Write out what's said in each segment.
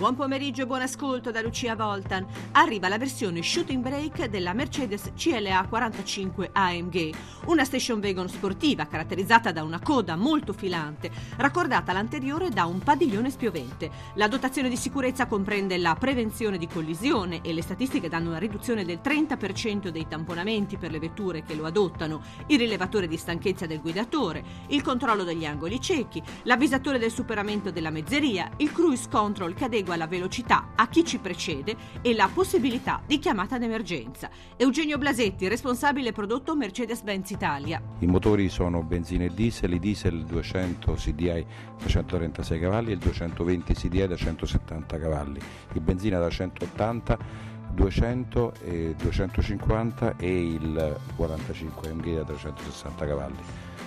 Buon pomeriggio e buon ascolto da Lucia Voltan. Arriva la versione shooting brake della Mercedes CLA 45 AMG, una station wagon sportiva caratterizzata da una coda molto filante, raccordata all'anteriore da un padiglione spiovente. La dotazione di sicurezza comprende la prevenzione di collisione e le statistiche danno una riduzione del 30% dei tamponamenti per le vetture che lo adottano, il rilevatore di stanchezza del guidatore, il controllo degli angoli ciechi, l'avvisatore del superamento della mezzeria, il cruise control che adegua la velocità a chi ci precede e la possibilità di chiamata d'emergenza. Eugenio Blasetti, responsabile prodotto Mercedes-Benz Italia. I motori sono benzina e diesel, i diesel 200 CDI da 136 cavalli e il 220 CDI da 170 cavalli, il benzina da 180 200 e 250 e il 45 AMG da 360 cavalli.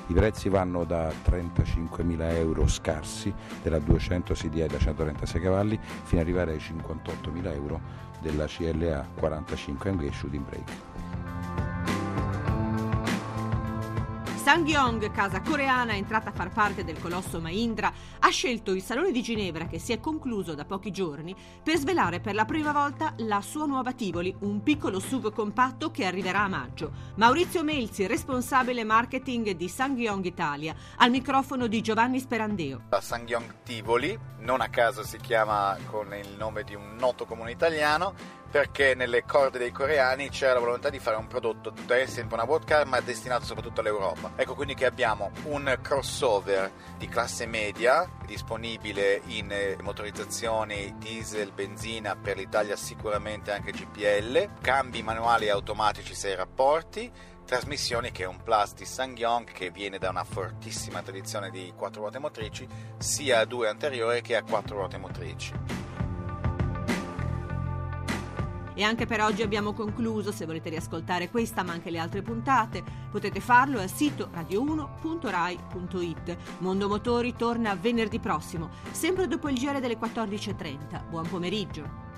I prezzi vanno da 35.000 euro scarsi della 200 CDI da 136 cavalli fino ad arrivare ai 58.000 euro della CLA 45 AMG Shooting Brake. Sangyong, casa coreana entrata a far parte del colosso Mahindra, ha scelto il Salone di Ginevra che si è concluso da pochi giorni per svelare per la prima volta la sua nuova Tivoli, un piccolo SUV compatto che arriverà a maggio. Maurizio Melzi, responsabile marketing di Sangyong Italia, al microfono di Giovanni Sperandeo. La Sangyong Tivoli, non a caso si chiama con il nome di un noto comune italiano, perché nelle corde dei coreani c'era la volontà di fare un prodotto è sempre una world car ma destinato soprattutto all'Europa. Ecco quindi che abbiamo un crossover di classe media disponibile in eh, motorizzazioni diesel, benzina, per l'Italia sicuramente anche GPL, cambi manuali e automatici 6 rapporti, trasmissioni che è un plus di Sangyong che viene da una fortissima tradizione di quattro ruote motrici sia a due anteriori che a quattro ruote motrici. E anche per oggi abbiamo concluso. Se volete riascoltare questa ma anche le altre puntate, potete farlo al sito radio1.rai.it. Mondo Motori torna venerdì prossimo, sempre dopo il giro delle 14.30. Buon pomeriggio.